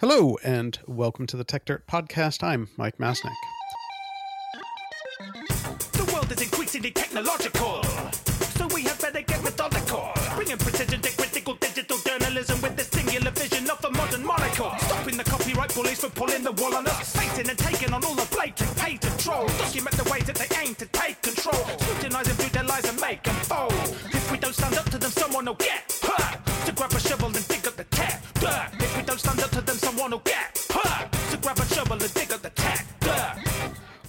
Hello, and welcome to the Techdirt Podcast. I'm Mike Masnick. The world is increasingly technological, so we had better get methodical. Bringing precision to critical digital journalism with the singular vision of a modern monocle. Stopping the copyright bullies from pulling the wool on us. Facing and taking on all the blatant patent trolls. Document the ways that they aim to take control. And view their lies and make them fold. If we don't stand up to them, someone will get hurt. To grab a shovel and dig someone will. To grab a shovel and dig up the.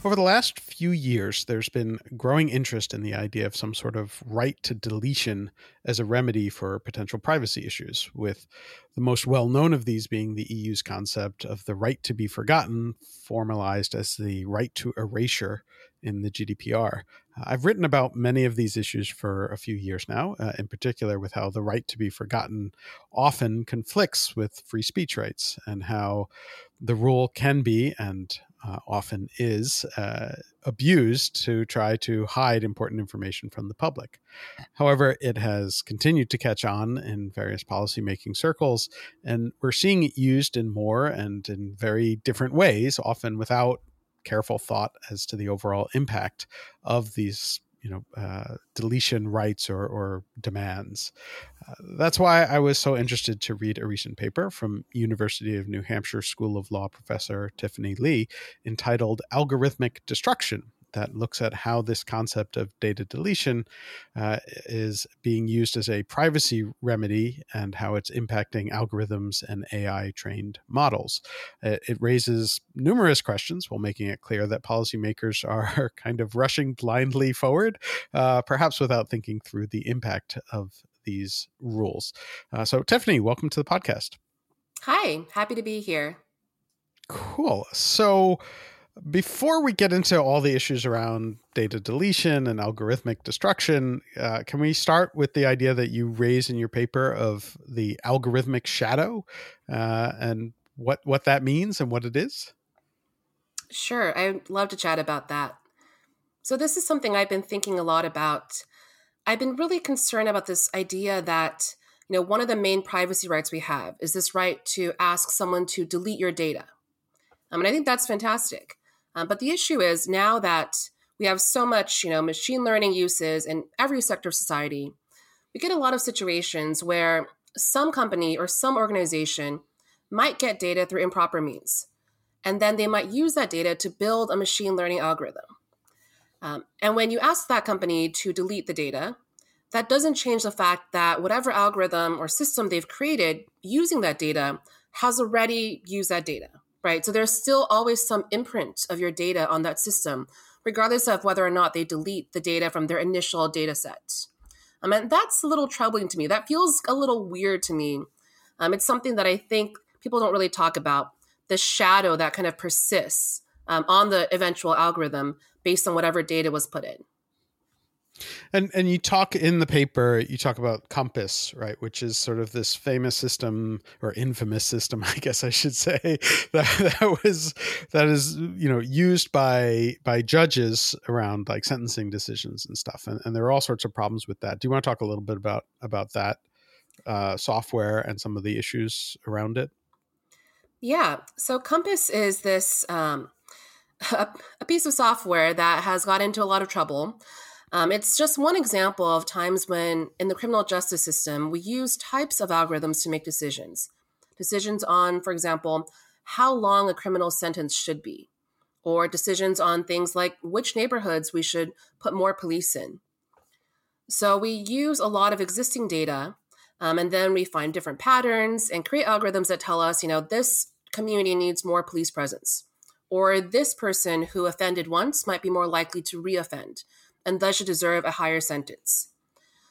Over the last few years, there's been growing interest in the idea of some sort of right to deletion as a remedy for potential privacy issues, with the most well known of these being the EU's concept of the right to be forgotten, formalized as the right to erasure in the GDPR. I've written about many of these issues for a few years now, uh, in particular with how the right to be forgotten often conflicts with free speech rights and how the rule can be and uh, often is uh, abused to try to hide important information from the public. However, it has continued to catch on in various policymaking circles, and we're seeing it used in more and in very different ways, often without careful thought as to the overall impact of these you know uh, deletion rights or, or demands. Uh, that's why I was so interested to read a recent paper from University of New Hampshire School of Law professor Tiffany Li entitled "Algorithmic Destruction: that looks at how this concept of data deletion uh, is being used as a privacy remedy and how it's impacting algorithms and AI trained models. It, it raises numerous questions while making it clear that policymakers are kind of rushing blindly forward, uh, perhaps without thinking through the impact of these rules. Uh, so, Tiffany, welcome to the podcast. Hi, happy to be here. Cool. So, before we get into all the issues around data deletion and algorithmic destruction, uh, can we start with the idea that you raise in your paper of the algorithmic shadow uh, and what what that means and what it is? Sure, I'd love to chat about that. So this is something I've been thinking a lot about. I've been really concerned about this idea that you know one of the main privacy rights we have is this right to ask someone to delete your data. I mean, I think that's fantastic. Um, but the issue is now that we have so much, you know, machine learning uses in every sector of society, we get a lot of situations where some company or some organization might get data through improper means. And then they might use that data to build a machine learning algorithm. Um, and when you ask that company to delete the data, that doesn't change the fact that whatever algorithm or system they've created using that data has already used that data right? So there's still always some imprint of your data on that system, regardless of whether or not they delete the data from their initial data set. Um, and that's a little troubling to me. That feels a little weird to me. Um, it's something that I think people don't really talk about the shadow that kind of persists um, on the eventual algorithm based on whatever data was put in. And and you talk in the paper, you talk about COMPAS, right, which is sort of this famous system or infamous system, I guess I should say, that, that was that is you know used by by judges around like sentencing decisions and stuff. And, and there are all sorts of problems with that. Do you want to talk a little bit about about that uh, software and some of the issues around it? Yeah. So COMPAS is this um, a, a piece of software that has got into a lot of trouble. Um, it's just one example of times when, in the criminal justice system, we use types of algorithms to make decisions. Decisions on, for example, how long a criminal sentence should be, or decisions on things like which neighborhoods we should put more police in. So we use a lot of existing data, um, and then we find different patterns and create algorithms that tell us, you know, this community needs more police presence, or this person who offended once might be more likely to reoffend and thus should deserve a higher sentence.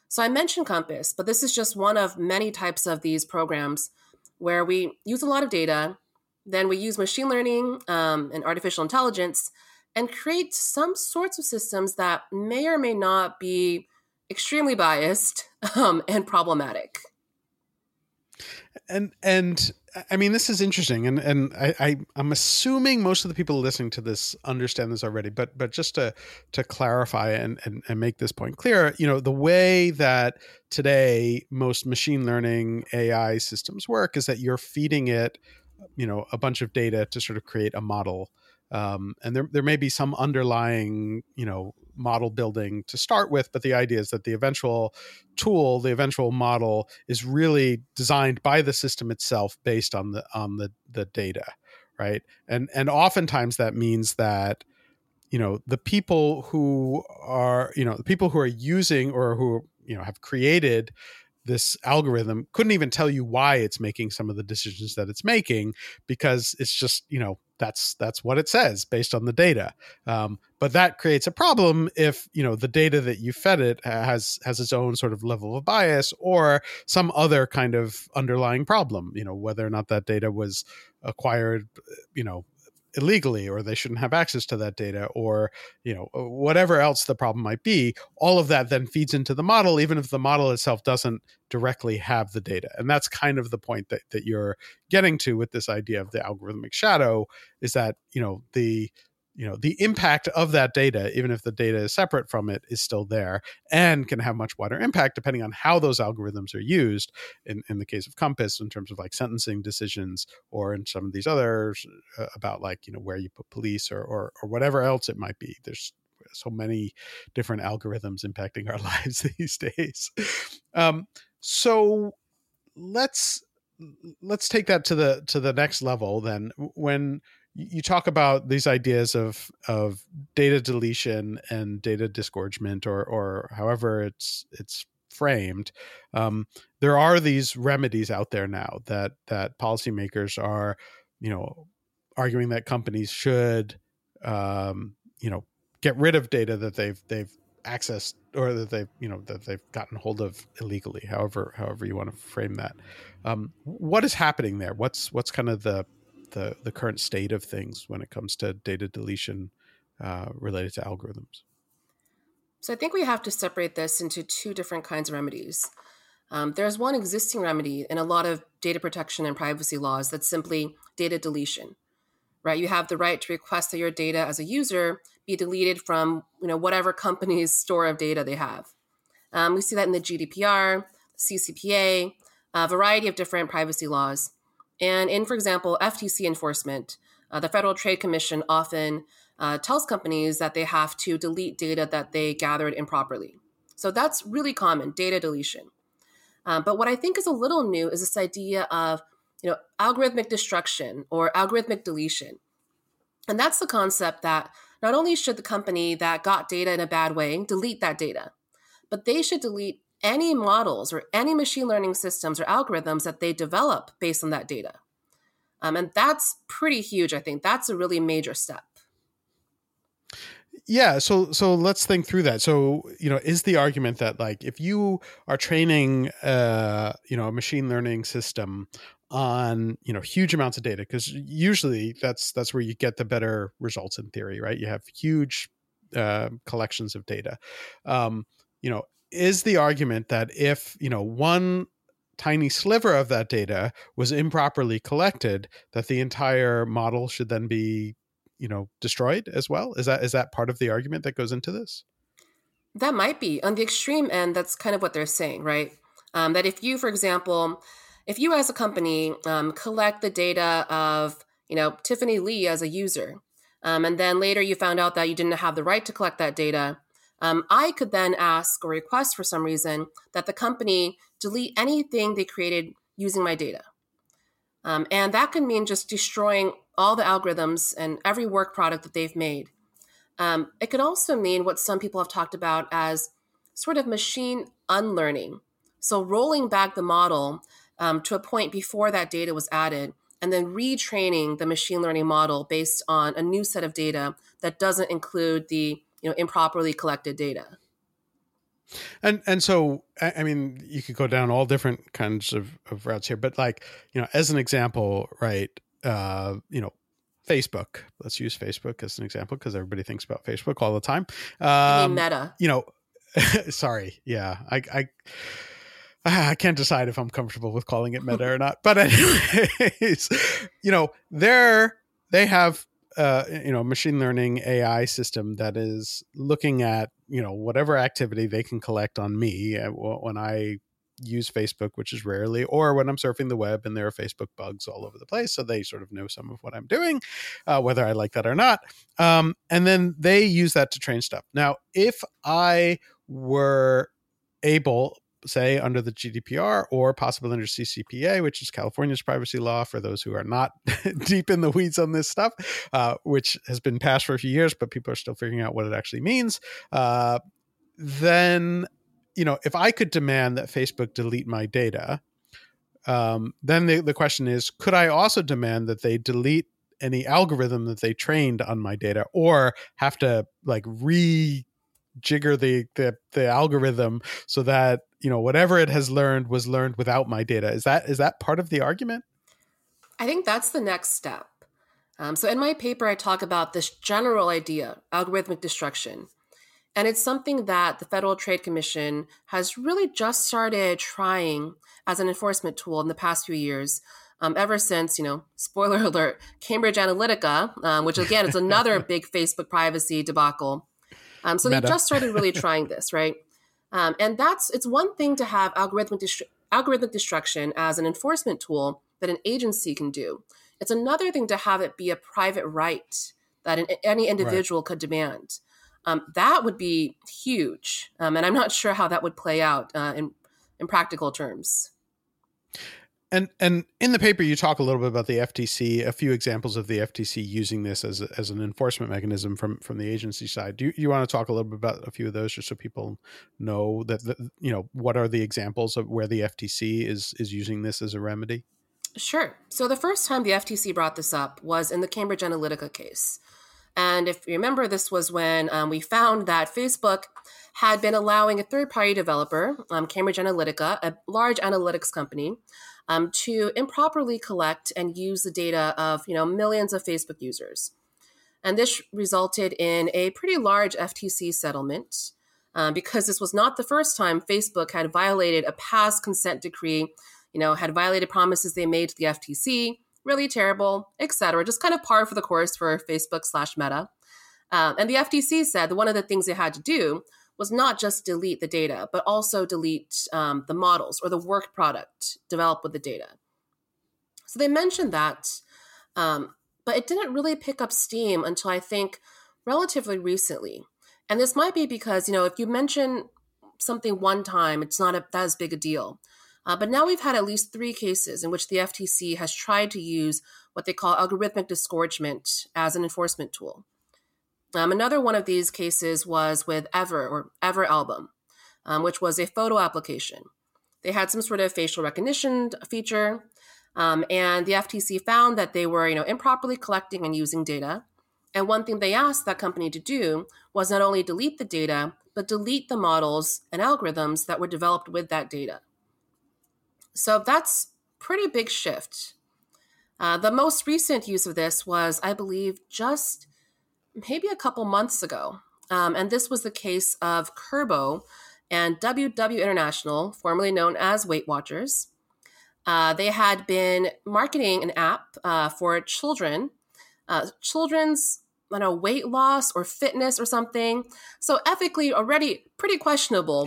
So I mentioned COMPAS, but this is just one of many types of these programs where we use a lot of data, then we use machine learning um, and artificial intelligence and create some sorts of systems that may or may not be extremely biased um, and problematic. And and I mean, this is interesting, and and I, I am assuming most of the people listening to this understand this already. But but just to to clarify and, and and make this point clear, you know, the way that today most machine learning AI systems work is that you're feeding it you know a bunch of data to sort of create a model um, and there, there may be some underlying you know model building to start with but the idea is that the eventual tool the eventual model is really designed by the system itself based on the on the the data right? And and oftentimes that means that you know the people who are you know the people who are using or who you know have created this algorithm couldn't even tell you why it's making some of the decisions that it's making because it's just you know that's that's what it says based on the data. Um, but that creates a problem if you know the data that you fed it has has its own sort of level of bias or some other kind of underlying problem you know whether or not that data was acquired you know illegally or they shouldn't have access to that data or you know uh, whatever else the problem might be all of that then feeds into the model even if the model itself doesn't directly have the data. And that's kind of the point that, that you're getting to with this idea of the algorithmic shadow is that you know the you know the impact of that data even if the data is separate from it is still there and can have much wider impact depending on how those algorithms are used in, in the case of COMPAS in terms of like sentencing decisions or in some of these others uh, about like you know where you put police or, or or whatever else it might be. There's so many different algorithms impacting our lives these days. Um, so let's let's take that to the to the next level then. When you talk about these ideas of of data deletion and data disgorgement or or however it's it's framed. Um, there are these remedies out there now that that policymakers are you know arguing that companies should um, you know get rid of data that they've they've accessed or that they've you know that they've gotten hold of illegally however however you want to frame that. Um, what is happening there? What's what's kind of the the the current state of things when it comes to data deletion uh, related to algorithms? So I think we have to separate this into two different kinds of remedies. Um, there's one existing remedy in a lot of data protection and privacy laws that's simply data deletion. Right, you have the right to request that your data as a user be deleted from you know whatever company's store of data they have. Um, we see that in the GDPR, CCPA, a variety of different privacy laws. And in, for example, FTC enforcement, uh, the Federal Trade Commission often uh, tells companies that they have to delete data that they gathered improperly. So that's really common, data deletion. Um, but what I think is a little new is this idea of you know algorithmic destruction or algorithmic deletion. And that's the concept that not only should the company that got data in a bad way delete that data, but they should delete any models or any machine learning systems or algorithms that they develop based on that data. Um, and that's pretty huge, I think. That's a really major step. Yeah, so so let's think through that. So, you know, is the argument that like if you are training uh, you know, a machine learning system on, you know, huge amounts of data because usually that's that's where you get the better results in theory, right? You have huge uh, collections of data. Um, you know, is the argument that if you know one tiny sliver of that data was improperly collected that the entire model should then be you know destroyed as well? Is that is that part of the argument that goes into this? That might be on the extreme end that's kind of what they're saying right? Um, that if you for example if you as a company um, collect the data of you know tiffany li as a user um, and then later you found out that you didn't have the right to collect that data um, I could then ask or request for some reason that the company delete anything they created using my data. Um, and that can mean just destroying all the algorithms and every work product that they've made. Um, it could also mean what some people have talked about as sort of machine unlearning. So, rolling back the model um, to a point before that data was added, and then retraining the machine learning model based on a new set of data that doesn't include the you know improperly collected data. And and so i mean you could go down all different kinds of, of routes here but like you know as an example right uh you know facebook. Let's use facebook as an example because everybody thinks about facebook all the time. Um, meta. you know sorry yeah i i I can't decide if I'm comfortable with calling it meta or not. But anyways, you know, they're they have uh, you know machine learning AI system that is looking at you know whatever activity they can collect on me uh, when I use Facebook, which is rarely, or when I'm surfing the web and there are Facebook bugs all over the place. So they sort of know some of what I'm doing, uh, whether I like that or not. Um, and then they use that to train stuff. Now, if I were able say under the GDPR or possibly under CCPA, which is California's privacy law for those who are not deep in the weeds on this stuff, uh, which has been passed for a few years, but people are still figuring out what it actually means. Uh, then, you know, if I could demand that Facebook delete my data, um, then the, the question is could I also demand that they delete any algorithm that they trained on my data or have to like re jigger the, the the algorithm so that you know whatever it has learned was learned without my data. Is that is that part of the argument? I think that's the next step. Um, so in my paper i talk about this general idea algorithmic destruction. And it's something that the federal trade commission has really just started trying as an enforcement tool in the past few years um, ever since, you know, spoiler alert, Cambridge Analytica, um, which again is another big Facebook privacy debacle, um, so Meta. they just started really trying this, right? Um, and that's it's one thing to have algorithmic destru- algorithmic destruction as an enforcement tool that an agency can do. It's another thing to have it be a private right that an, any individual right. could demand. Um, that would be huge, um, and I'm not sure how that would play out uh, in in practical terms. And and in the paper, you talk a little bit about the FTC, a few examples of the FTC using this as a, as an enforcement mechanism from from the agency side. Do you, you want to talk a little bit about a few of those, just so people know that the, you know what are the examples of where the FTC is is using this as a remedy? Sure. So the first time the FTC brought this up was in the Cambridge Analytica case, and if you remember, this was when um, we found that Facebook had been allowing a third party developer, um, Cambridge Analytica, a large analytics company um, to improperly collect and use the data of you know millions of Facebook users. And this resulted in a pretty large FTC settlement um, because this was not the first time Facebook had violated a past consent decree, you know, had violated promises they made to the FTC, really terrible, etc. Just kind of par for the course for Facebook slash Meta. Um, and the FTC said that one of the things they had to do was not just delete the data, but also delete um, the models or the work product developed with the data. So they mentioned that, um, but it didn't really pick up steam until I think relatively recently. And this might be because, you know, if you mention something one time, it's not a, that as big a deal. Uh, but now we've had at least three cases in which the FTC has tried to use what they call algorithmic disgorgement as an enforcement tool. Um, another one of these cases was with Ever or Everalbum, um, which was a photo application. They had some sort of facial recognition feature, um, and the FTC found that they were, you know, improperly collecting and using data. And one thing they asked that company to do was not only delete the data, but delete the models and algorithms that were developed with that data. So that's pretty big shift. Uh, the most recent use of this was, I believe, just maybe a couple months ago. Um, and this was the case of Kurbo and WW International, formerly known as Weight Watchers. Uh, they had been marketing an app uh, for children, uh, children's I don't know, weight loss or fitness or something. So ethically, already pretty questionable,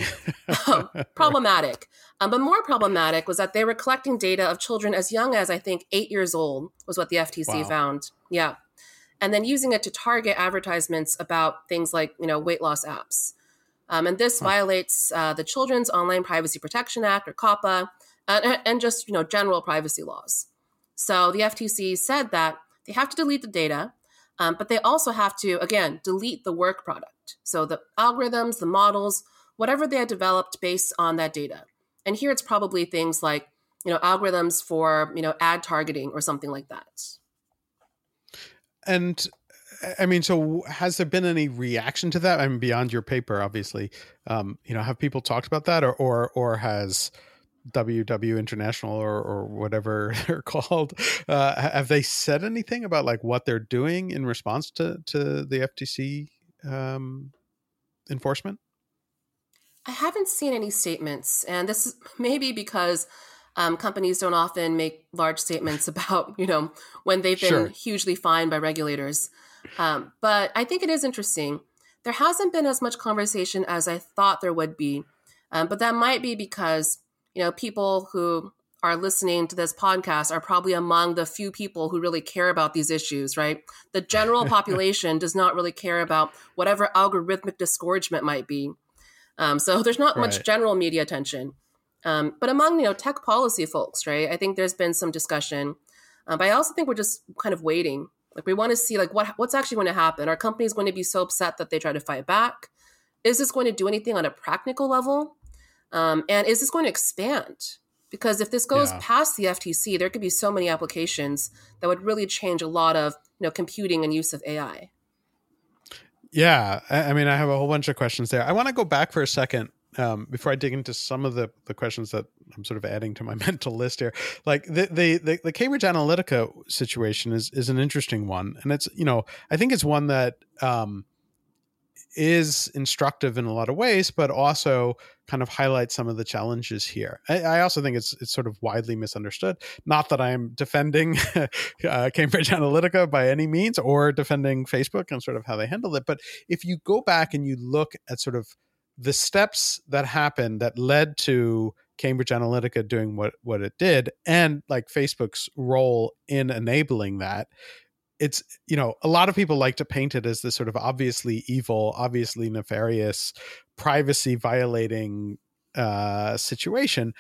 problematic. Um, but more problematic was that they were collecting data of children as young as I think eight years old was what the FTC wow. found. Yeah and then using it to target advertisements about things like you know weight loss apps. Um, and this huh. violates uh, the Children's Online Privacy Protection Act or COPPA, and, and just you know general privacy laws. So the FTC said that they have to delete the data, um, but they also have to again delete the work product. So the algorithms, the models, whatever they had developed based on that data. And here it's probably things like you know algorithms for you know ad targeting or something like that. And I mean, so has there been any reaction to that? I mean, beyond your paper, obviously, um, you know, have people talked about that, or or or has WW International or or whatever they're called, uh, have they said anything about like what they're doing in response to to the FTC um, enforcement? I haven't seen any statements, and this is maybe because um, companies don't often make large statements about, you know, when they've been sure. hugely fined by regulators. Um, but I think it is interesting. There hasn't been as much conversation as I thought there would be. Um, but that might be because you know, people who are listening to this podcast are probably among the few people who really care about these issues, right? The general population does not really care about whatever algorithmic disgorgement might be. Um, so there's not right. much general media attention. Um, but among you know tech policy folks, right? I think there's been some discussion, uh, but I also think we're just kind of waiting. Like we want to see like what what's actually going to happen. Are companies going to be so upset that they try to fight back? Is this going to do anything on a practical level? Um, and is this going to expand? Because if this goes yeah. past the FTC, there could be so many applications that would really change a lot of you know computing and use of AI. Yeah, I mean, I have a whole bunch of questions there. I want to go back for a second um, before I dig into some of the, the questions that I'm sort of adding to my mental list here. Like the, the, the the Cambridge Analytica situation is is an interesting one, and it's you know I think it's one that um, is instructive in a lot of ways, but also kind of highlights some of the challenges here. I, I also think it's it's sort of widely misunderstood. Not that I'm defending uh, Cambridge Analytica by any means, or defending Facebook and sort of how they handled it. But if you go back and you look at sort of the steps that happened that led to Cambridge Analytica doing what what it did, and like Facebook's role in enabling that, it's you know a lot of people like to paint it as this sort of obviously evil obviously nefarious privacy violating uh situation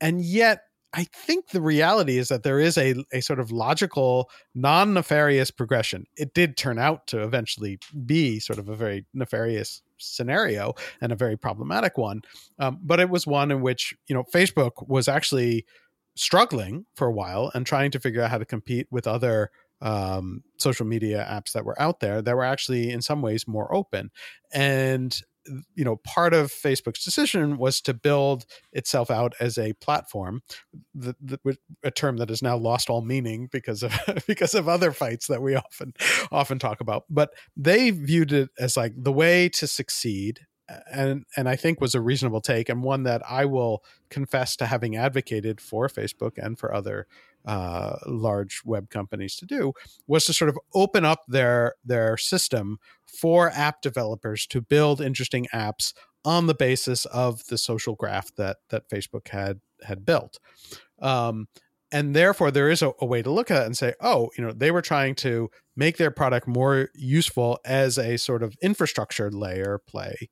and yet I think the reality is that there is a, a sort of logical, non nefarious progression. It did turn out to eventually be sort of a very nefarious scenario and a very problematic one. Um, but it was one in which, you know, Facebook was actually struggling for a while and trying to figure out how to compete with other um, social media apps that were out there that were actually in some ways more open and you know part of facebook's decision was to build itself out as a platform the, the, a term that has now lost all meaning because of because of other fights that we often often talk about. But they viewed it as like the way to succeed and and I think was a reasonable take and one that I will confess to having advocated for Facebook and for other uh, large web companies to do was to sort of open up their their system for app developers to build interesting apps on the basis of the social graph that that Facebook had had built. Um, and therefore, there is a, a, way to look at it and say, oh, you know, they were trying to make their product more useful as a sort of infrastructure layer play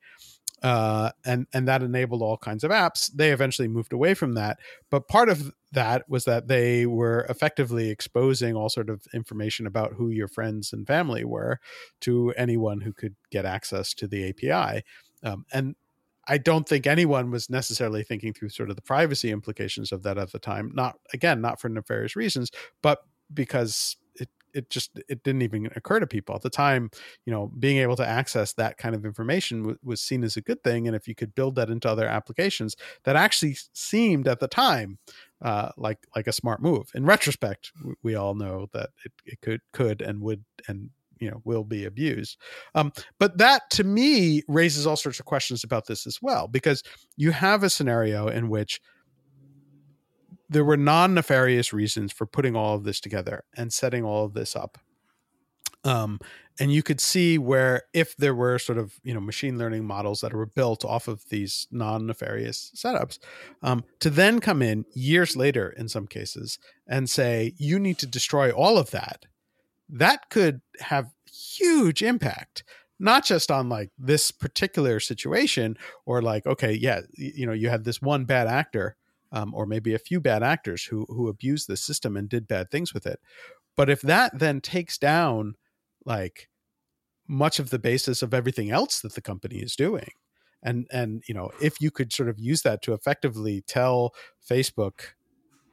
uh, and and that enabled all kinds of apps. They eventually moved away from that, but part of that was that they were effectively exposing all sort of information about who your friends and family were to anyone who could get access to the API, um, and I don't think anyone was necessarily thinking through sort of the privacy implications of that at the time. Not again, not for nefarious reasons, but because it just it didn't even occur to people. At the time you know being able to access that kind of information w- was seen as a good thing and if you could build that into other applications that actually seemed at the time uh, like like a smart move. In retrospect we all know that it, it could could and would and you know will be abused. Um, but that to me raises all sorts of questions about this as well because you have a scenario in which there were non nefarious reasons for putting all of this together and setting all of this up. Um, and you could see where if there were sort of you know machine learning models that were built off of these non nefarious setups, um, to then come in years later in some cases and say you need to destroy all of that, that could have huge impact not just on like this particular situation or like okay yeah you know you had this one bad actor um, or maybe a few bad actors who who abused the system and did bad things with it. But if that then takes down like much of the basis of everything else that the company is doing, and and you know if you could sort of use that to effectively tell Facebook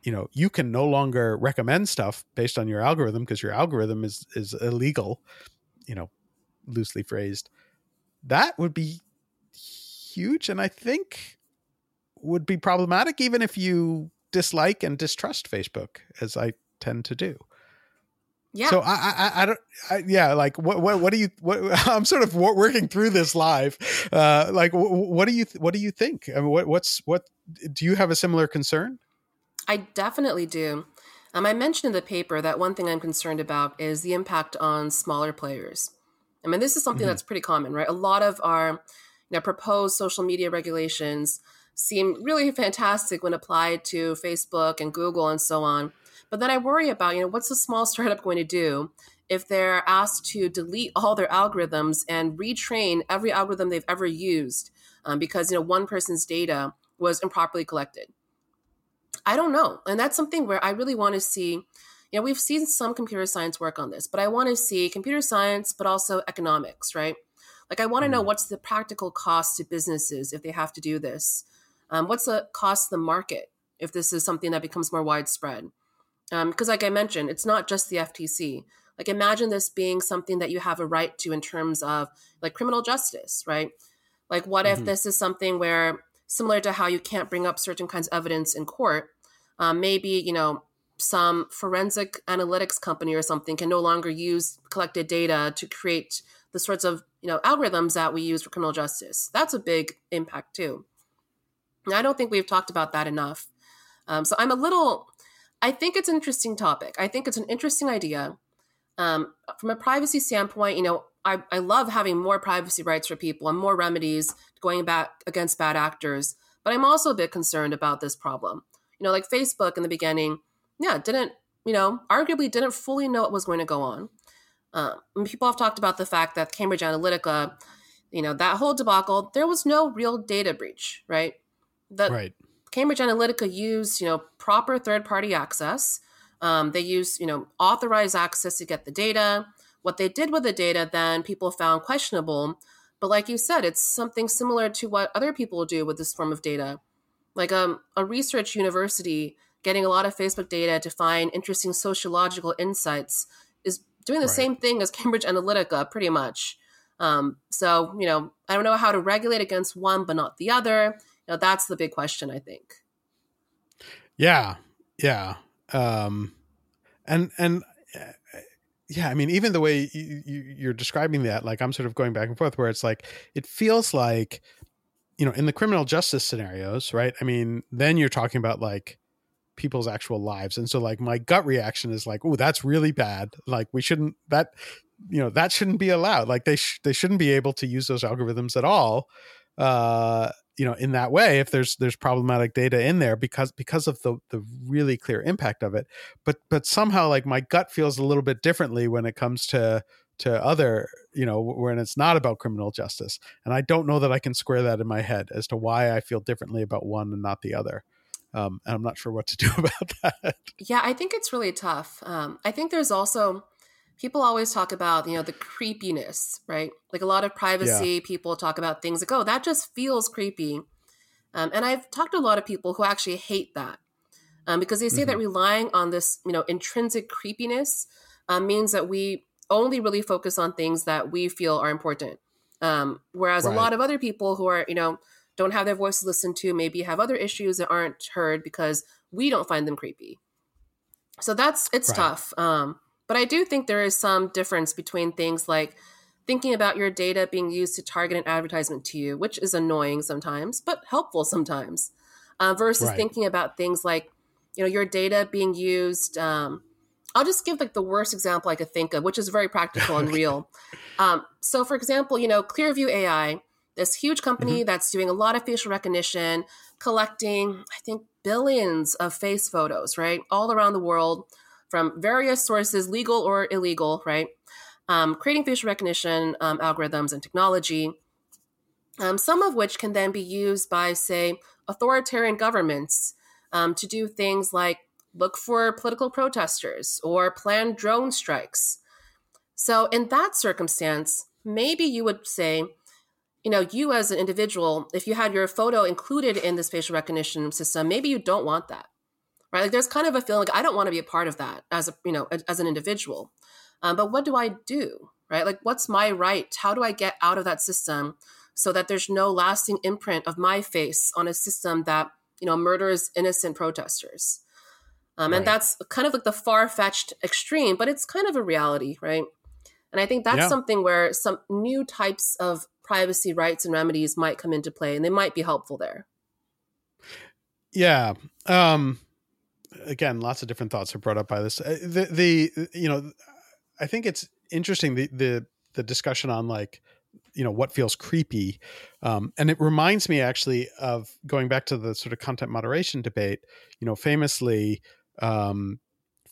you know you can no longer recommend stuff based on your algorithm because your algorithm is is illegal you know loosely phrased that would be huge and i think would be problematic, even if you dislike and distrust Facebook, as I tend to do. Yeah. So I, I, I don't, I, yeah, like what, what, what do you, what, I'm sort of working through this live. Uh, like, what do you, what do you think? I mean, what, what's, what, do you have a similar concern? I definitely do. Um, I mentioned in the paper that one thing I'm concerned about is the impact on smaller players. I mean, this is something mm-hmm. that's pretty common, right? A lot of our, you know, proposed social media regulations seem really fantastic when applied to Facebook and Google and so on. But then I worry about, you know, what's a small startup going to do if they're asked to delete all their algorithms and retrain every algorithm they've ever used um, because, you know, one person's data was improperly collected? I don't know. And that's something where I really want to see, you know, we've seen some computer science work on this, but I want to see computer science, but also economics, right? Like, I want to know mm-hmm. what's the practical cost to businesses if they have to do this. Um, what's the cost to the market if this is something that becomes more widespread? Because, um, like I mentioned, it's not just the FTC. Like, imagine this being something that you have a right to in terms of like criminal justice, right? Like, what mm-hmm. if this is something where, similar to how you can't bring up certain kinds of evidence in court, um, maybe, you know, some forensic analytics company or something can no longer use collected data to create the sorts of you know algorithms that we use for criminal justice that's a big impact too and i don't think we've talked about that enough. Um, so i'm a little i think it's an interesting topic. I think it's an interesting idea. Um, from a privacy standpoint you know I, I love having more privacy rights for people and more remedies going back against bad actors but i'm also a bit concerned about this problem. You know like facebook in the beginning yeah didn't you know arguably didn't fully know what was going to go on. Um, people have talked about the fact that Cambridge Analytica, you know, that whole debacle, there was no real data breach, right? That right. Cambridge Analytica used, you know, proper third party access. Um, they used, you know, authorized access to get the data. What they did with the data, then people found questionable. But like you said, it's something similar to what other people do with this form of data. Like um, a research university getting a lot of Facebook data to find interesting sociological insights is doing the right. same thing as Cambridge Analytica, pretty much. Um, so, you know, I don't know how to regulate against one but not the other. Know, that's the big question, I think. Yeah, yeah, um, and and uh, yeah, I mean, even the way you, you, you're describing that, like I'm sort of going back and forth, where it's like it feels like, you know, in the criminal justice scenarios, right? I mean, then you're talking about like people's actual lives and so like my gut reaction is like oh that's really bad like we shouldn't that you know that shouldn't be allowed like they sh- they shouldn't be able to use those algorithms at all uh you know in that way if there's there's problematic data in there because because of the the really clear impact of it but but somehow like my gut feels a little bit differently when it comes to to other you know when it's not about criminal justice and i don't know that i can square that in my head as to why i feel differently about one and not the other um, and I'm not sure what to do about that. Yeah, I think it's really tough. Um, I think there's also people always talk about you know the creepiness, right? Like a lot of privacy yeah. people talk about things like, oh, that just feels creepy. Um, and I've talked to a lot of people who actually hate that um, because they say mm-hmm. that relying on this you know intrinsic creepiness um, means that we only really focus on things that we feel are important. Um, whereas right. a lot of other people who are you know don't have their voices listened to, maybe have other issues that aren't heard because we don't find them creepy. So that's it's right. tough. Um, but I do think there is some difference between things like thinking about your data being used to target an advertisement to you, which is annoying sometimes, but helpful sometimes, uh, versus right. thinking about things like you know your data being used. Um, I'll just give like the worst example I could think of, which is very practical and real. Um, so, for example, you know Clearview AI this huge company mm-hmm. that's doing a lot of facial recognition, collecting, I think, billions of face photos, right? All around the world from various sources, legal or illegal, right? Um, creating facial recognition um, algorithms and technology, um, some of which can then be used by, say, authoritarian governments um, to do things like look for political protesters or plan drone strikes. So, in that circumstance, maybe you would say, you know, you as an individual, if you had your photo included in this facial recognition system, maybe you don't want that, right? Like there's kind of a feeling like I don't want to be a part of that as a, you know, as an individual. Um, but what do I do, right? Like what's my right? How do I get out of that system so that there's no lasting imprint of my face on a system that you know murders innocent protesters? Um, and that's kind of like the far fetched extreme, but it's kind of a reality, right? And I think that's yeah. something where some new types of privacy rights and remedies might come into play and they might be helpful there. Yeah. Um, again, lots of different thoughts are brought up by this. Uh, the, the, you know, I think it's interesting the, the, the discussion on like you know what feels creepy um, and it reminds me actually of going back to the sort of content moderation debate you know famously um,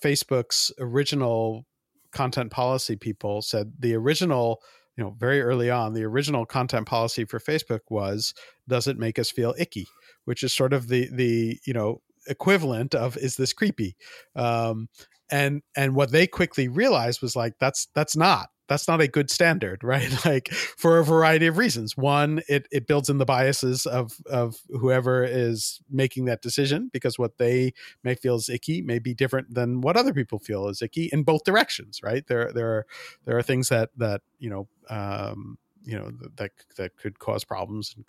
facebook's original content policy people said the original you know very early on the original content policy for facebook was does it make us feel icky which is sort of the the you know equivalent of is this creepy? Um, and and what they quickly realized was like that's that's not that's not a good standard right? Like for a variety of reasons. One it it builds in the biases of of whoever is making that decision because what they may feel is icky may be different than what other people feel is icky in both directions right? There there are there are things that that you know um you know that that could cause problems and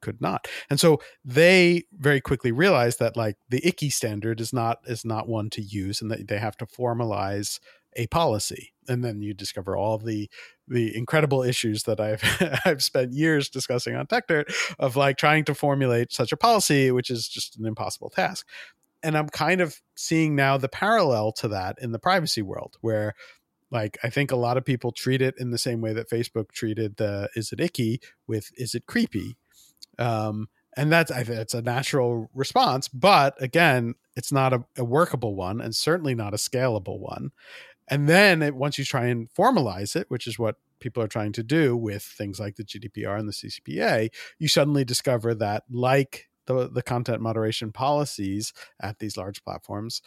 could not and so they very quickly realized that like the icky standard is not is not one to use and that they have to formalize a policy and then you discover all the the incredible issues that I've I've spent years discussing on TechDirt of like trying to formulate such a policy, which is just an impossible task. And I'm kind of seeing now the parallel to that in the privacy world, where like I think a lot of people treat it in the same way that Facebook treated the is it icky with is it creepy. Um, and that's it's a natural response, but again, it's not a, a workable one, and certainly not a scalable one. And then it, once you try and formalize it, which is what people are trying to do with things like the GDPR and the CCPA, you suddenly discover that, like the, the content moderation policies at these large platforms,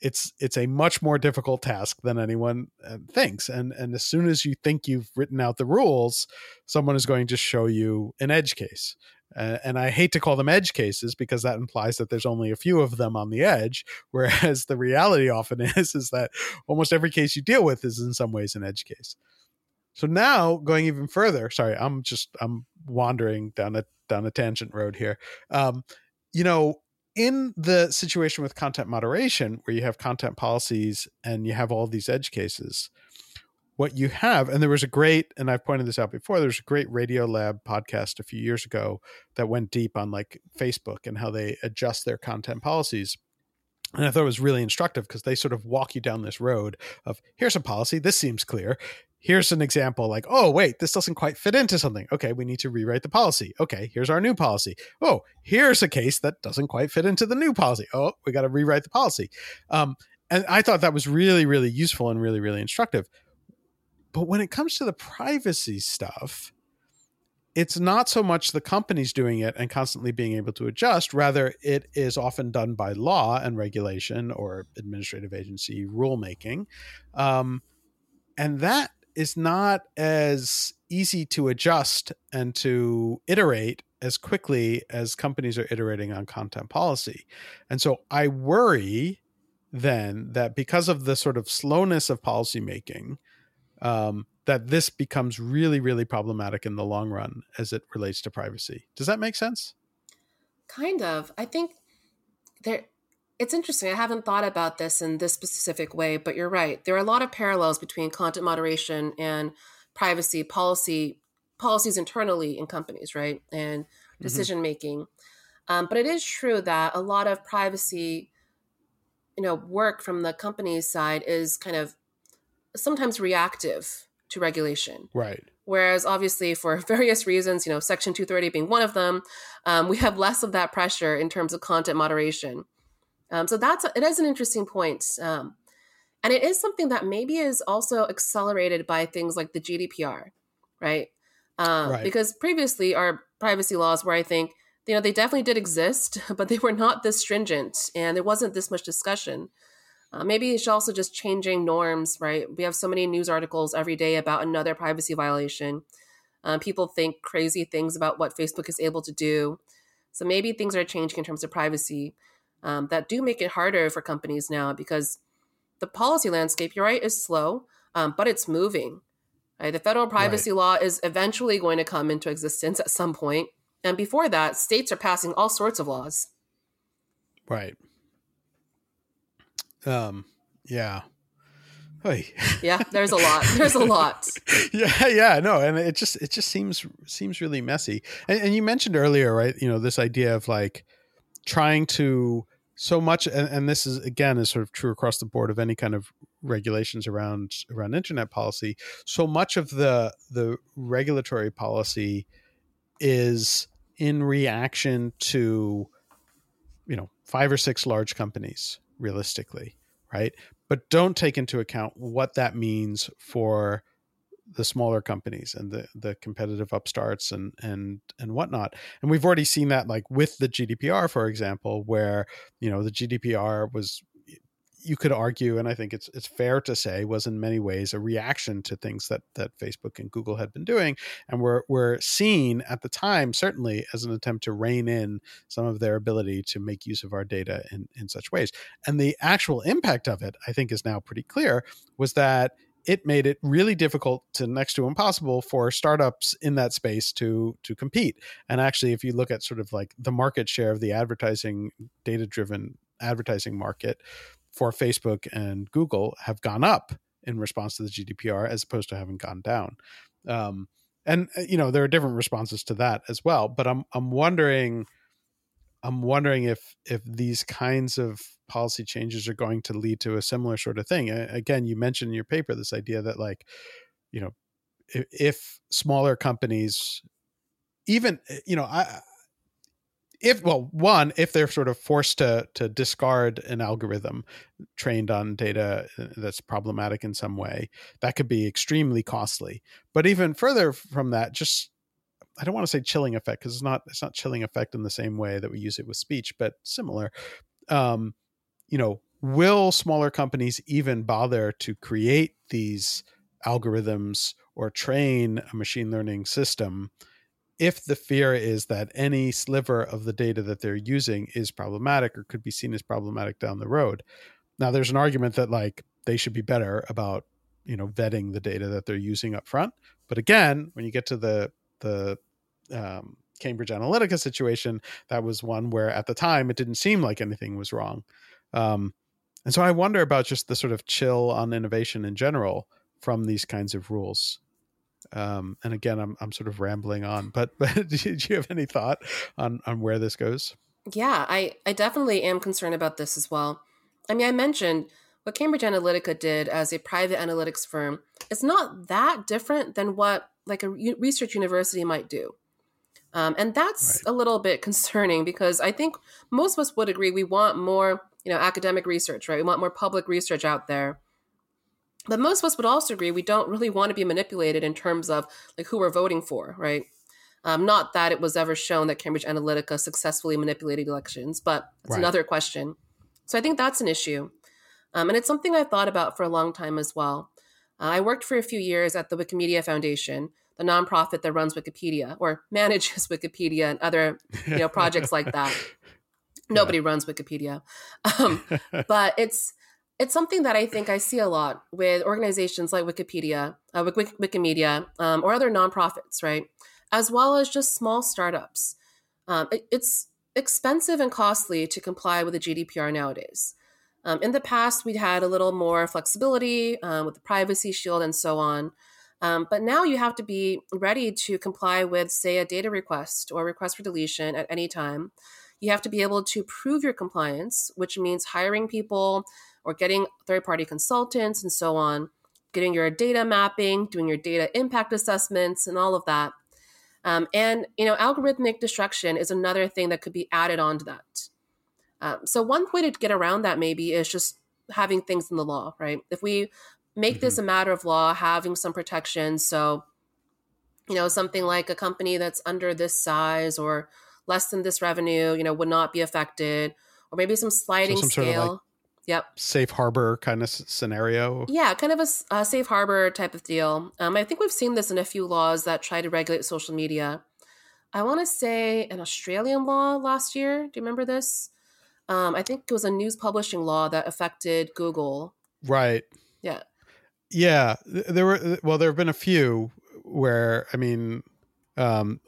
it's it's a much more difficult task than anyone uh, thinks and and as soon as you think you've written out the rules someone is going to show you an edge case uh, and I hate to call them edge cases because that implies that there's only a few of them on the edge. Whereas the reality often is is that almost every case you deal with is in some ways an edge case. So now going even further, sorry, I'm just I'm wandering down a down a tangent road here. Um, you know, in the situation with content moderation, where you have content policies and you have all these edge cases, what you have, and there was a great, and I've pointed this out before, there's a great Radiolab podcast a few years ago that went deep on like Facebook and how they adjust their content policies. And I thought it was really instructive because they sort of walk you down this road of here's a policy, this seems clear. Here's an example like, oh, wait, this doesn't quite fit into something. Okay, we need to rewrite the policy. Okay, here's our new policy. Oh, here's a case that doesn't quite fit into the new policy. Oh, we got to rewrite the policy. Um, and I thought that was really, really useful and really, really instructive. But when it comes to the privacy stuff, it's not so much the companies doing it and constantly being able to adjust. Rather, it is often done by law and regulation or administrative agency rulemaking. Um, and that is not as easy to adjust and to iterate as quickly as companies are iterating on content policy. And so I worry then that because of the sort of slowness of policymaking, um, that this becomes really, really problematic in the long run as it relates to privacy. Does that make sense? Kind of. I think there. It's interesting. I haven't thought about this in this specific way, but you're right. There are a lot of parallels between content moderation and privacy policy policies internally in companies, right? And decision making. Mm-hmm. Um, but it is true that a lot of privacy, you know, work from the company's side is kind of sometimes reactive to regulation. Right. Whereas, obviously, for various reasons, you know, Section 230 being one of them, um, we have less of that pressure in terms of content moderation. Um, so that's it is an interesting point, um, and it is something that maybe is also accelerated by things like the GDPR, right? Um, right. Because previously, our privacy laws were, I think, you know, they definitely did exist, but they were not this stringent, and there wasn't this much discussion. Uh, maybe it's also just changing norms, right? We have so many news articles every day about another privacy violation. Um, people think crazy things about what Facebook is able to do. So maybe things are changing in terms of privacy um, that do make it harder for companies now because the policy landscape, you're right, is slow, um, but it's moving. Right? The federal privacy right. law is eventually going to come into existence at some point. And before that, states are passing all sorts of laws. Right. Um, yeah. Hey. yeah, there's a lot. There's a lot. yeah, yeah, no, and it just it just seems seems really messy. And, and you mentioned earlier, right? You know, this idea of like trying to so much, and, and this is again is sort of true across the board of any kind of regulations around around internet policy, so much of the the regulatory policy is in reaction to you know five or six large companies realistically right? But don't take into account what that means for the smaller companies and the the competitive upstarts and and and whatnot. And we've already seen that like with the gdpr for example where you know the gdpr was you could argue, and I think it's it's fair to say, was in many ways a reaction to things that that Facebook and Google had been doing, and were were seen at the time certainly as an attempt to rein in some of their ability to make use of our data in in such ways. And the actual impact of it, I think, is now pretty clear. Was that it made it really difficult to next to impossible for startups in that space to to compete. And actually, if you look at sort of like the market share of the advertising data driven advertising market for Facebook and Google have gone up in response to the GDPR as opposed to having gone down. Um, and uh, you know there are different responses to that as well. But I'm I'm wondering, I'm wondering if if these kinds of policy changes are going to lead to a similar sort of thing. Again, you mentioned in your paper this idea that like, you know, if, if smaller companies, even eh, you know, I if well one if they're sort of forced to to discard an algorithm trained on data uh, that's problematic in some way that could be extremely costly. But even further from that just i don't want to say chilling effect because it's not it's not chilling effect in the same way that we use it with speech but similar. Um you know will smaller companies even bother to create these algorithms or train a machine learning system if the fear is that any sliver of the data that they're using is problematic or could be seen as problematic down the road. Now, there's an argument that like they should be better about you know vetting the data that they're using up front. But again, when you get to the the um, Cambridge Analytica situation, that was one where at the time it didn't seem like anything was wrong. Um, and so I wonder about just the sort of chill on innovation in general from these kinds of rules. Um, and again, I'm I'm sort of rambling on, but but did you have any thought on on where this goes? Yeah, I I definitely am concerned about this as well. I mean, I mentioned what Cambridge Analytica did as a private analytics firm is not that different than what like a research university might do. Um, and that's right. a little bit concerning because I think most of us would agree we want more, you know, academic research, right? We want more public research out there. But most of us would also agree we don't really want to be manipulated in terms of like who we're voting for, right? Um, not that it was ever shown that Cambridge Analytica successfully manipulated elections, but it's right. another question. So I think that's an issue. Um, and it's something I thought about for a long time as well. Uh, I worked for a few years at the Wikimedia Foundation, the nonprofit that runs Wikipedia or manages Wikipedia and other you know projects like that. Nobody yeah. runs Wikipedia, um, but it's it's something that I think I see a lot with organizations like Wikipedia, uh, Wik- Wikimedia, um, or other nonprofits, right? As well as just small startups. Um, it, it's expensive and costly to comply with the GDPR nowadays. Um, in the past, we'd had a little more flexibility um, with the privacy shield and so on. Um, but now you have to be ready to comply with, say, a data request or request for deletion at any time. You have to be able to prove your compliance, which means hiring people or getting third party consultants and so on, getting your data mapping, doing your data impact assessments, and all of that. Um, and you know, algorithmic destruction is another thing that could be added on to that. Um, so one way to get around that maybe is just having things in the law, right? If we make mm-hmm. this a matter of law, having some protection, so you know, something like a company that's under this size or less than this revenue, you know, would not be affected, or maybe some sliding so some scale. Sort of like Yep. Safe harbor kind of scenario. Yeah, kind of a, a safe harbor type of deal. Um, I think we've seen this in a few laws that try to regulate social media. I want to say an Australian law last year. Do you remember this? Um, I think it was a news publishing law that affected Google. Right. Yeah. Yeah. There were, well, there have been a few where, I mean, um,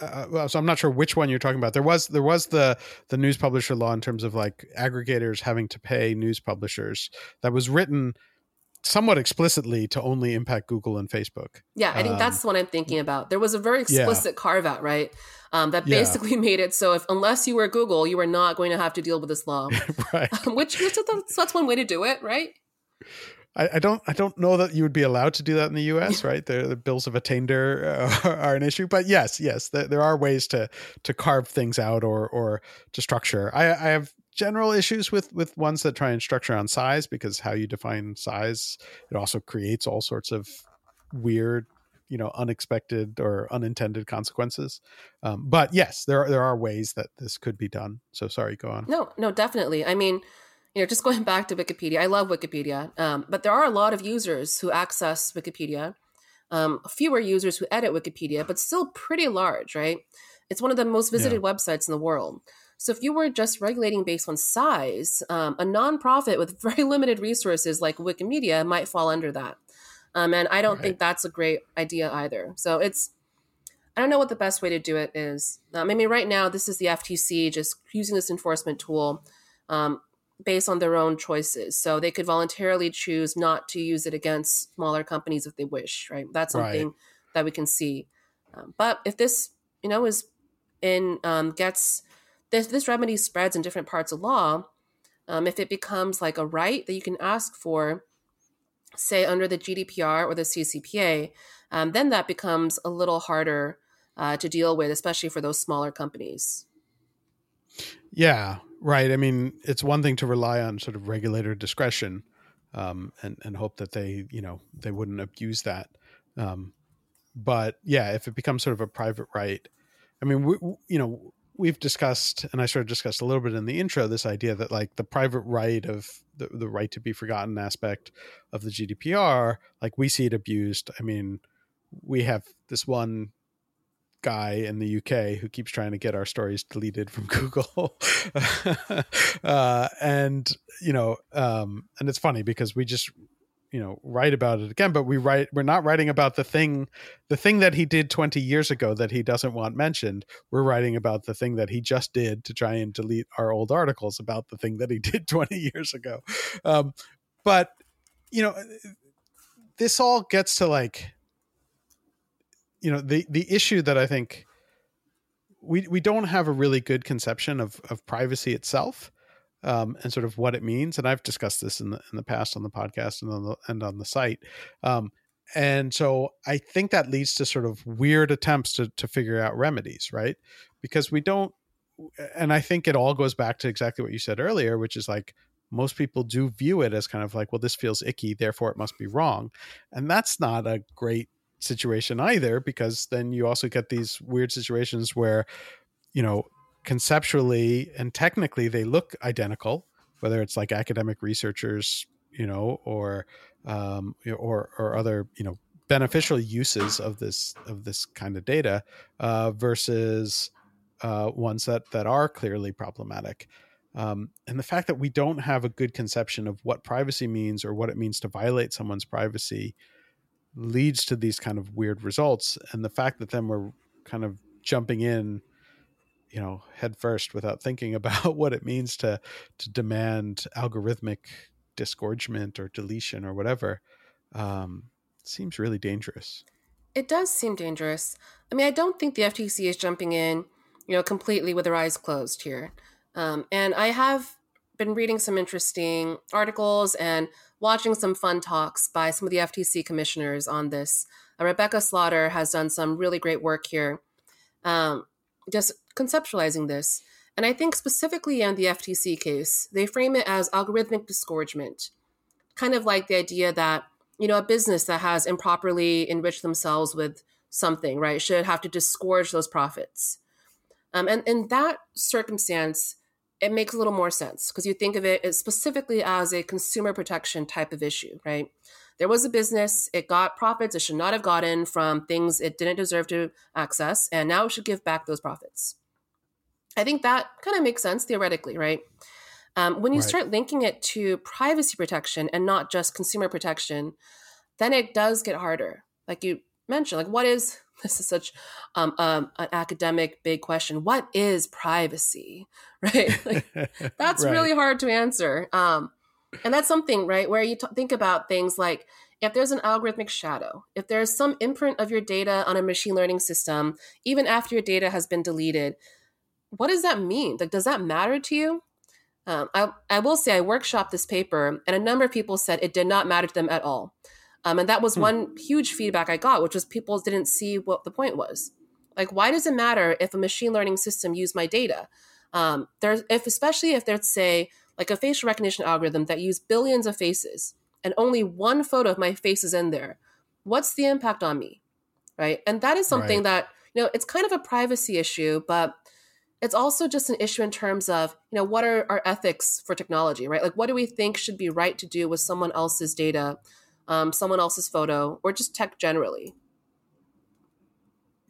uh, well, so I'm not sure which one you're talking about. There was there was the the news publisher law in terms of like aggregators having to pay news publishers that was written somewhat explicitly to only impact Google and Facebook. Yeah, I think um, that's the one I'm thinking about. There was a very explicit yeah. carve out, right? Um, that basically yeah. made it so if unless you were Google, you were not going to have to deal with this law. right. Um, which so that's one way to do it, right? I, I, don't I don't know that you would be allowed to do that in the U.S. Right, the, the bills of attainder uh, are an issue, but yes, yes, there, there, are ways to to carve things out or or to structure. I, I have general issues with with ones that try and structure on size because how you define size it also creates all sorts of weird you know unexpected or unintended consequences. Um, but yes there are, there are ways that this could be done. So sorry go on. No no definitely. I mean you know, just going back to Wikipedia, I love Wikipedia, um, but there are a lot of users who access Wikipedia, um, fewer users who edit Wikipedia, but still pretty large, right? It's one of the most visited yeah. websites in the world. So if you were just regulating based on size, um, a nonprofit with very limited resources like Wikimedia might fall under that. Um, and I don't right. think that's a great idea either. So it's, I don't know what the best way to do it is. Um, I mean, right now, this is the FTC just using this enforcement tool. Um, based on their own choices. So they could voluntarily choose not to use it against smaller companies if they wish, right? That's something right. that we can see. Um, but if this, you know, is in um, gets this this remedy spreads in different parts of law, um, if it becomes like a right that you can ask for, say under the GDPR or the CCPA, um, then that becomes a little harder uh, to deal with, especially for those smaller companies. Yeah, right. I mean, it's one thing to rely on sort of regulator discretion um, and and hope that they you know they wouldn't abuse that. Um, but yeah, if it becomes sort of a private right, I mean, we, you know, we've discussed, and I sort of discussed a little bit in the intro, this idea that like the private right of the, the right to be forgotten aspect of the GDPR, like we see it abused. I mean, we have this one guy in the UK who keeps trying to get our stories deleted from Google. uh, and you know, um, and it's funny because we just you know write about it again but we write we're not writing about the thing the thing that he did 20 years ago that he doesn't want mentioned we're writing about the thing that he just did to try and delete our old articles about the thing that he did 20 years ago um, but you know this all gets to like you know the the issue that I think we we don't have a really good conception of of privacy itself um, and sort of what it means. And I've discussed this in the in the past on the podcast and on the and on the site. Um, and so I think that leads to sort of weird attempts to to figure out remedies, right? Because we don't. And I think it all goes back to exactly what you said earlier, which is like most people do view it as kind of like, well, this feels icky, therefore it must be wrong. And that's not a great situation either because then you also get these weird situations where you know conceptually and technically they look identical whether it's like academic researchers you know or um, or or other you know beneficial uses of this of this kind of data uh, versus uh, ones that that are clearly problematic. Um, and the fact that we don't have a good conception of what privacy means or what it means to violate someone's privacy leads to these kind of weird results and the fact that then we're kind of jumping in you know head first without thinking about what it means to to demand algorithmic disgorgement or deletion or whatever um, seems really dangerous. It does seem dangerous. I mean i don't think the ftc is jumping in you know completely with their eyes closed here. Um, and i have been reading some interesting articles and watching some fun talks by some of the FTC commissioners on this. Uh, Rebecca Slaughter has done some really great work here, um, just conceptualizing this. And I think specifically in the FTC case, they frame it as algorithmic disgorgement, kind of like the idea that you know a business that has improperly enriched themselves with something, right, should have to disgorge those profits. Um, and in that circumstance, it makes a little more sense because you think of it as specifically as a consumer protection type of issue, right? There was a business, it got profits it should not have gotten from things it didn't deserve to access, and now it should give back those profits. I think that kind of makes sense theoretically, right? Um, when you right. start linking it to privacy protection and not just consumer protection, then it does get harder. Like you mentioned, like what is this is such um, um, an academic big question. What is privacy? Right? Like, that's right. really hard to answer. Um, and that's something, right, where you t- think about things like if there's an algorithmic shadow, if there's some imprint of your data on a machine learning system, even after your data has been deleted, what does that mean? Like, does that matter to you? Um, I, I will say I workshopped this paper, and a number of people said it did not matter to them at all. Um, and that was hmm. one huge feedback I got, which was people didn't see what the point was. Like, why does it matter if a machine learning system used my data? Um, there's if especially if there's say like a facial recognition algorithm that use billions of faces and only one photo of my face is in there, what's the impact on me, right? And that is something right. that you know it's kind of a privacy issue, but it's also just an issue in terms of you know what are our ethics for technology, right? Like what do we think should be right to do with someone else's data? Um, someone else's photo, or just tech generally.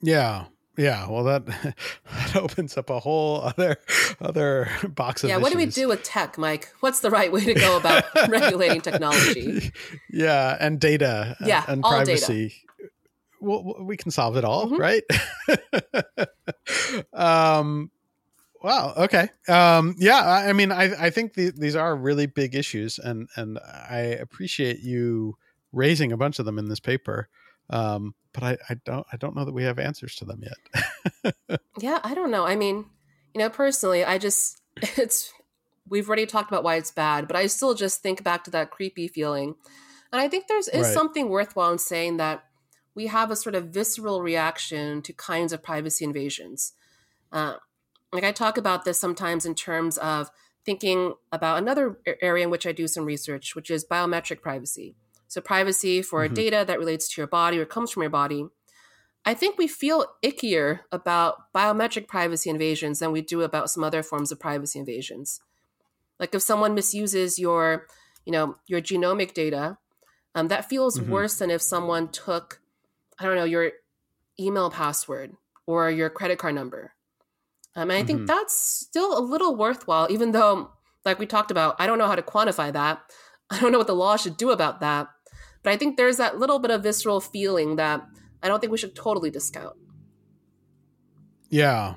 Yeah, yeah. Well, that that opens up a whole other other box of yeah. What do we do with tech, Mike? What's the right way to go about regulating technology? Yeah, and data. Yeah, and all privacy. Data. Well, we can solve it all, mm-hmm. right? um, Wow. Okay. Um, yeah. I, mean, I, I think the, these are really big issues, and and I appreciate you raising a bunch of them in this paper. Um, but I, I don't I don't know that we have answers to them yet. yeah, I don't know. I mean, you know, personally, I just it's we've already talked about why it's bad, but I still just think back to that creepy feeling, and I think there's is right. something worthwhile in saying that we have a sort of visceral reaction to kinds of privacy invasions. Uh, like I talk about this sometimes in terms of thinking about another area in which I do some research, which is biometric privacy. So, privacy for mm-hmm. data that relates to your body or comes from your body. I think we feel ickier about biometric privacy invasions than we do about some other forms of privacy invasions. Like if someone misuses your, you know, your genomic data, um, that feels mm-hmm. worse than if someone took, I don't know, your email password or your credit card number um, and I mm-hmm. think that's still a little worthwhile, even though, like we talked about, I don't know how to quantify that. I don't know what the law should do about that. But I think there's that little bit of visceral feeling that I don't think we should totally discount. Yeah.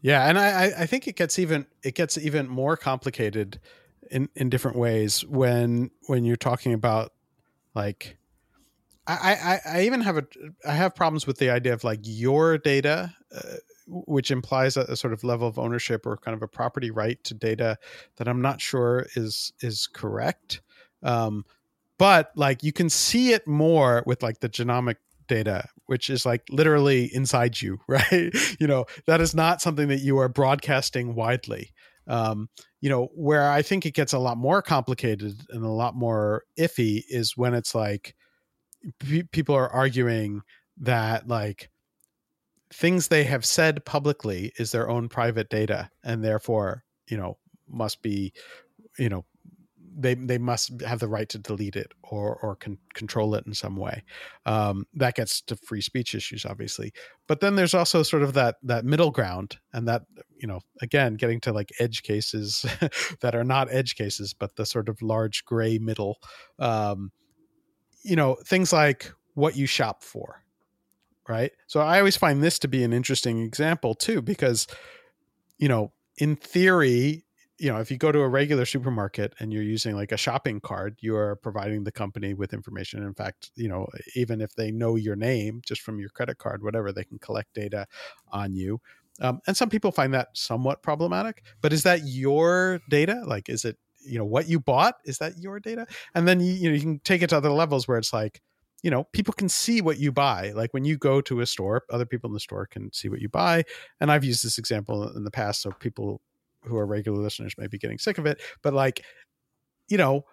Yeah. And I, I think it gets even it gets even more complicated in, in different ways when when you're talking about like I, I, I even have a I have problems with the idea of like your data uh, which implies a, a, sort of level of ownership or kind of a property right to data that I'm not sure is is correct. Um, but like you can see it more with like the genomic data which is like literally inside you right? You know that is not something that you are broadcasting widely. Um, you know where i think it gets a lot more complicated and a lot more iffy is when it's like p- people are arguing that like things they have said publicly is their own private data and therefore you know must be you know they they must have the right to delete it or or con- control it in some way. Um, that gets to free speech issues obviously. But then there's also sort of that that middle ground and that you know again getting to like edge cases that are not edge cases but the sort of large gray middle. Um, you know things like what you shop for right? So I always find this to be an interesting example too, because, you know, in theory, you know, if you go to a regular supermarket and you're using like a shopping cart, you are providing the company with information. In fact, you know, even if they know your name just from your credit card, whatever, they can collect data on you. Um, and some people find that somewhat problematic. But is that your data? Like, is it you know what you bought? Is that your data? And then you, you know you can take it to other levels where it's like, you know people can see what you buy like when you go to a store other people in the store can see what you buy and i've used this example in the past so people who are regular listeners may be getting sick of it but like you know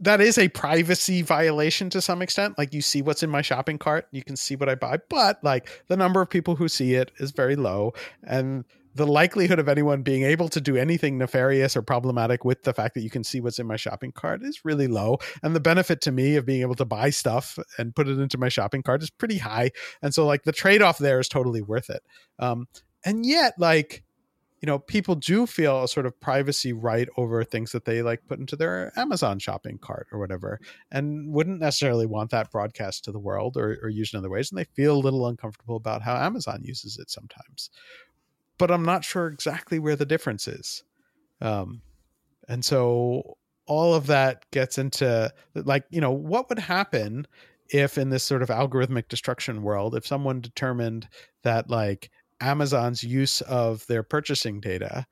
that is a privacy violation to some extent like you see what's in my shopping cart you can see what i buy but like the number of people who see it is very low and the likelihood of anyone being able to do anything nefarious or problematic with the fact that you can see what's in my shopping cart is really low. And the benefit to me of being able to buy stuff and put it into my shopping cart is pretty high. And so, like, the trade off there is totally worth it. Um, and yet, like, you know, people do feel a sort of privacy right over things that they like put into their Amazon shopping cart or whatever, and wouldn't necessarily want that broadcast to the world or, or used in other ways. And they feel a little uncomfortable about how Amazon uses it sometimes but I'm not sure exactly where the difference is. Um, and so all of that gets into like, you know, what would happen if in this sort of algorithmic destruction world, if someone determined that like Amazon's use of their purchasing data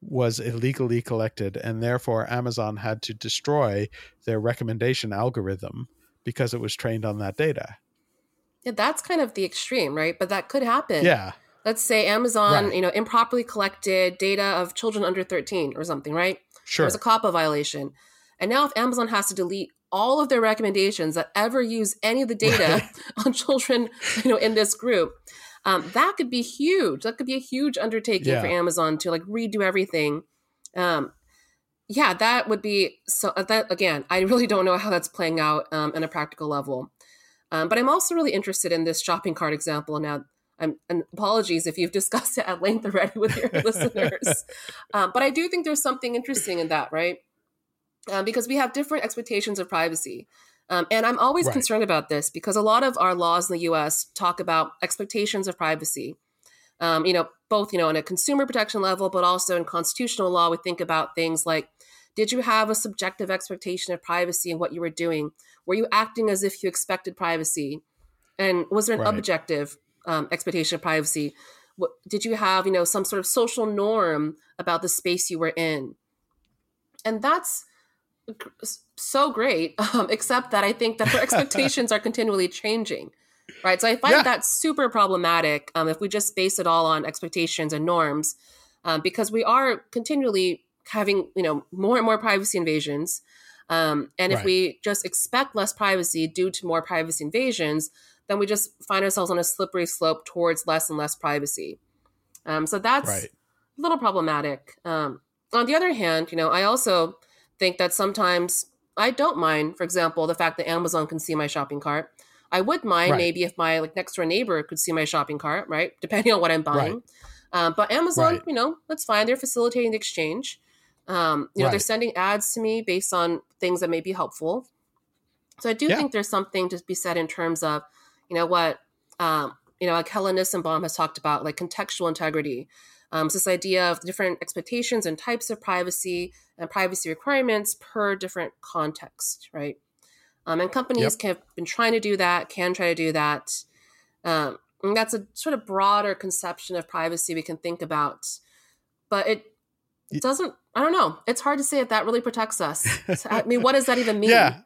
was illegally collected, and therefore Amazon had to destroy their recommendation algorithm because it was trained on that data. Yeah, that's kind of the extreme, right? But that could happen. Yeah. Let's say Amazon, Right. you know, improperly collected data of children under 13 or something, right? Sure. There's a COPPA violation. And now if Amazon has to delete all of their recommendations that ever use any of the data on children, you know, in this group, um, that could be huge. That could be a huge undertaking Yeah. for Amazon to like redo everything. Um, yeah, that would be so. uh, That again, I really don't know how that's playing out um, on a practical level. Um, but I'm also really interested in this shopping cart example. Now, I'm and apologies if you've discussed it at length already with your listeners. Um, but I do think there's something interesting in that, right? Um, because we have different expectations of privacy. Um, and I'm always Right. concerned about this because a lot of our laws in the US talk about expectations of privacy. Um, you know, both, you know, on a consumer protection level, but also in constitutional law, we think about things like did you have a subjective expectation of privacy in what you were doing? Were you acting as if you expected privacy? And was there an Right. objective um, expectation of privacy? What, did you have, you know, some sort of social norm about the space you were in? And that's so great, um, except that I think that our expectations are continually changing, right? So I find Yeah. that super problematic um, if we just base it all on expectations and norms, um, because we are continually having, you know, more and more privacy invasions. Um, and if we just expect less privacy due to more privacy invasions, then we just find ourselves on a slippery slope towards less and less privacy. Um, so that's Right. a little problematic. Um, on the other hand, you know, I also think that sometimes I don't mind, for example, the fact that Amazon can see my shopping cart. I would mind Right. maybe if my like next door neighbor could see my shopping cart, right? Depending on what I'm buying. Um, but Amazon, Right. you know, that's fine. They're facilitating the exchange. Um, you know, they're sending ads to me based on things that may be helpful. So I do Yeah. think there's something to be said in terms of, you know, what um, you know, like Helen Nissenbaum has talked about, like contextual integrity. Um, so this idea of different expectations and types of privacy and privacy requirements per different context, right? Um, and companies Yep. have been trying to do that, can try to do that. Um, and that's a sort of broader conception of privacy we can think about, but it doesn't. I don't know. It's hard to say if that really protects us. I mean, what does that even mean? Yeah.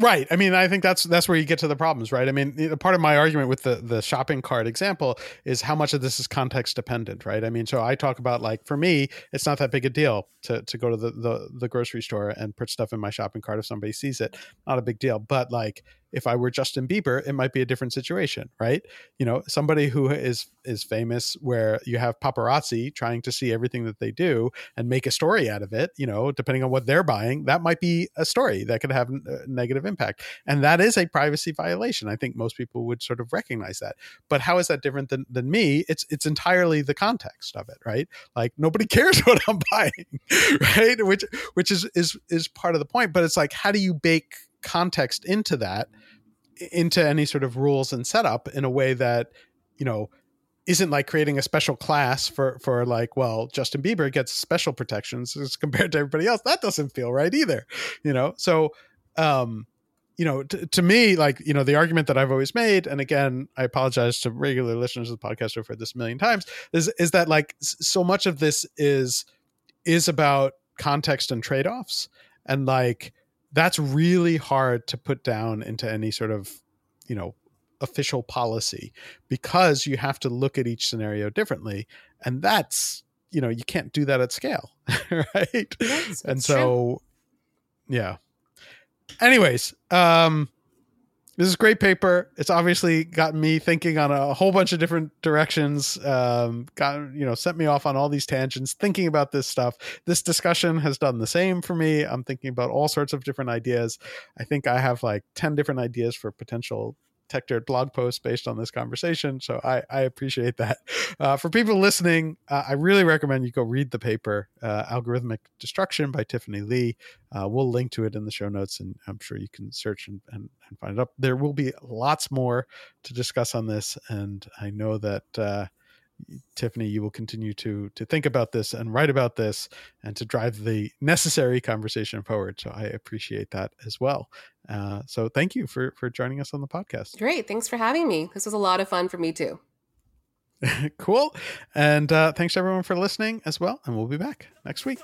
Right. I mean, I think that's that's where you get to the problems, right? I mean, part of my argument with the the shopping cart example is how much of this is context dependent, right? I mean, so I talk about like for me, it's not that big a deal to to go to the the, the grocery store and put stuff in my shopping cart if somebody sees it. Not a big deal. But like if I were Justin Bieber, it might be a different situation, right? You know, somebody who is is famous where you have paparazzi trying to see everything that they do and make a story out of it, you know, depending on what they're buying, that might be a story that could have a uh, negative impact. And that is a privacy violation. I think most people would sort of recognize that. But how is that different than, than me? It's it's entirely the context of it, right? Like nobody cares what I'm buying, right? Which which is is is part of the point. But it's like how do you bake context into that into any sort of rules and setup in a way that you know isn't like creating a special class for for like well Justin Bieber gets special protections as compared to everybody else. That doesn't feel right either you know? So um you know t- to me like you know the argument that I've always made and again I apologize to regular listeners of the podcast who've heard this a million times is is that like so much of this is is about context and trade-offs. And like that's really hard to put down into any sort of you know official policy because you have to look at each scenario differently. And that's you know you can't do that at scale right? Yes, and so yeah. Anyways um this is a great paper. It's obviously got me thinking on a whole bunch of different directions um got you know sent me off on all these tangents thinking about this stuff. This discussion has done the same for me. I'm thinking about all sorts of different ideas. I think i have like 10 different ideas for potential tech blog posts based on this conversation. So i i appreciate that. Uh, for people listening uh, i really recommend you go read the paper uh, algorithmic destruction by tiffany li. Uh, we'll link to it in the show notes and i'm sure you can search and, and, and find it up. There will be lots more to discuss on this and i know that uh, Tiffany, you will continue to to think about this and write about this and to drive the necessary conversation forward. So I appreciate that as well. Uh, so thank you for for joining us on the podcast. Great, thanks for having me. This was a lot of fun for me too. cool, and uh, thanks everyone for listening as well. And we'll be back next week.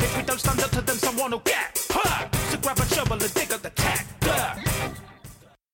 If we don't stand up to them, someone will get hurt grab a shovel and dig up the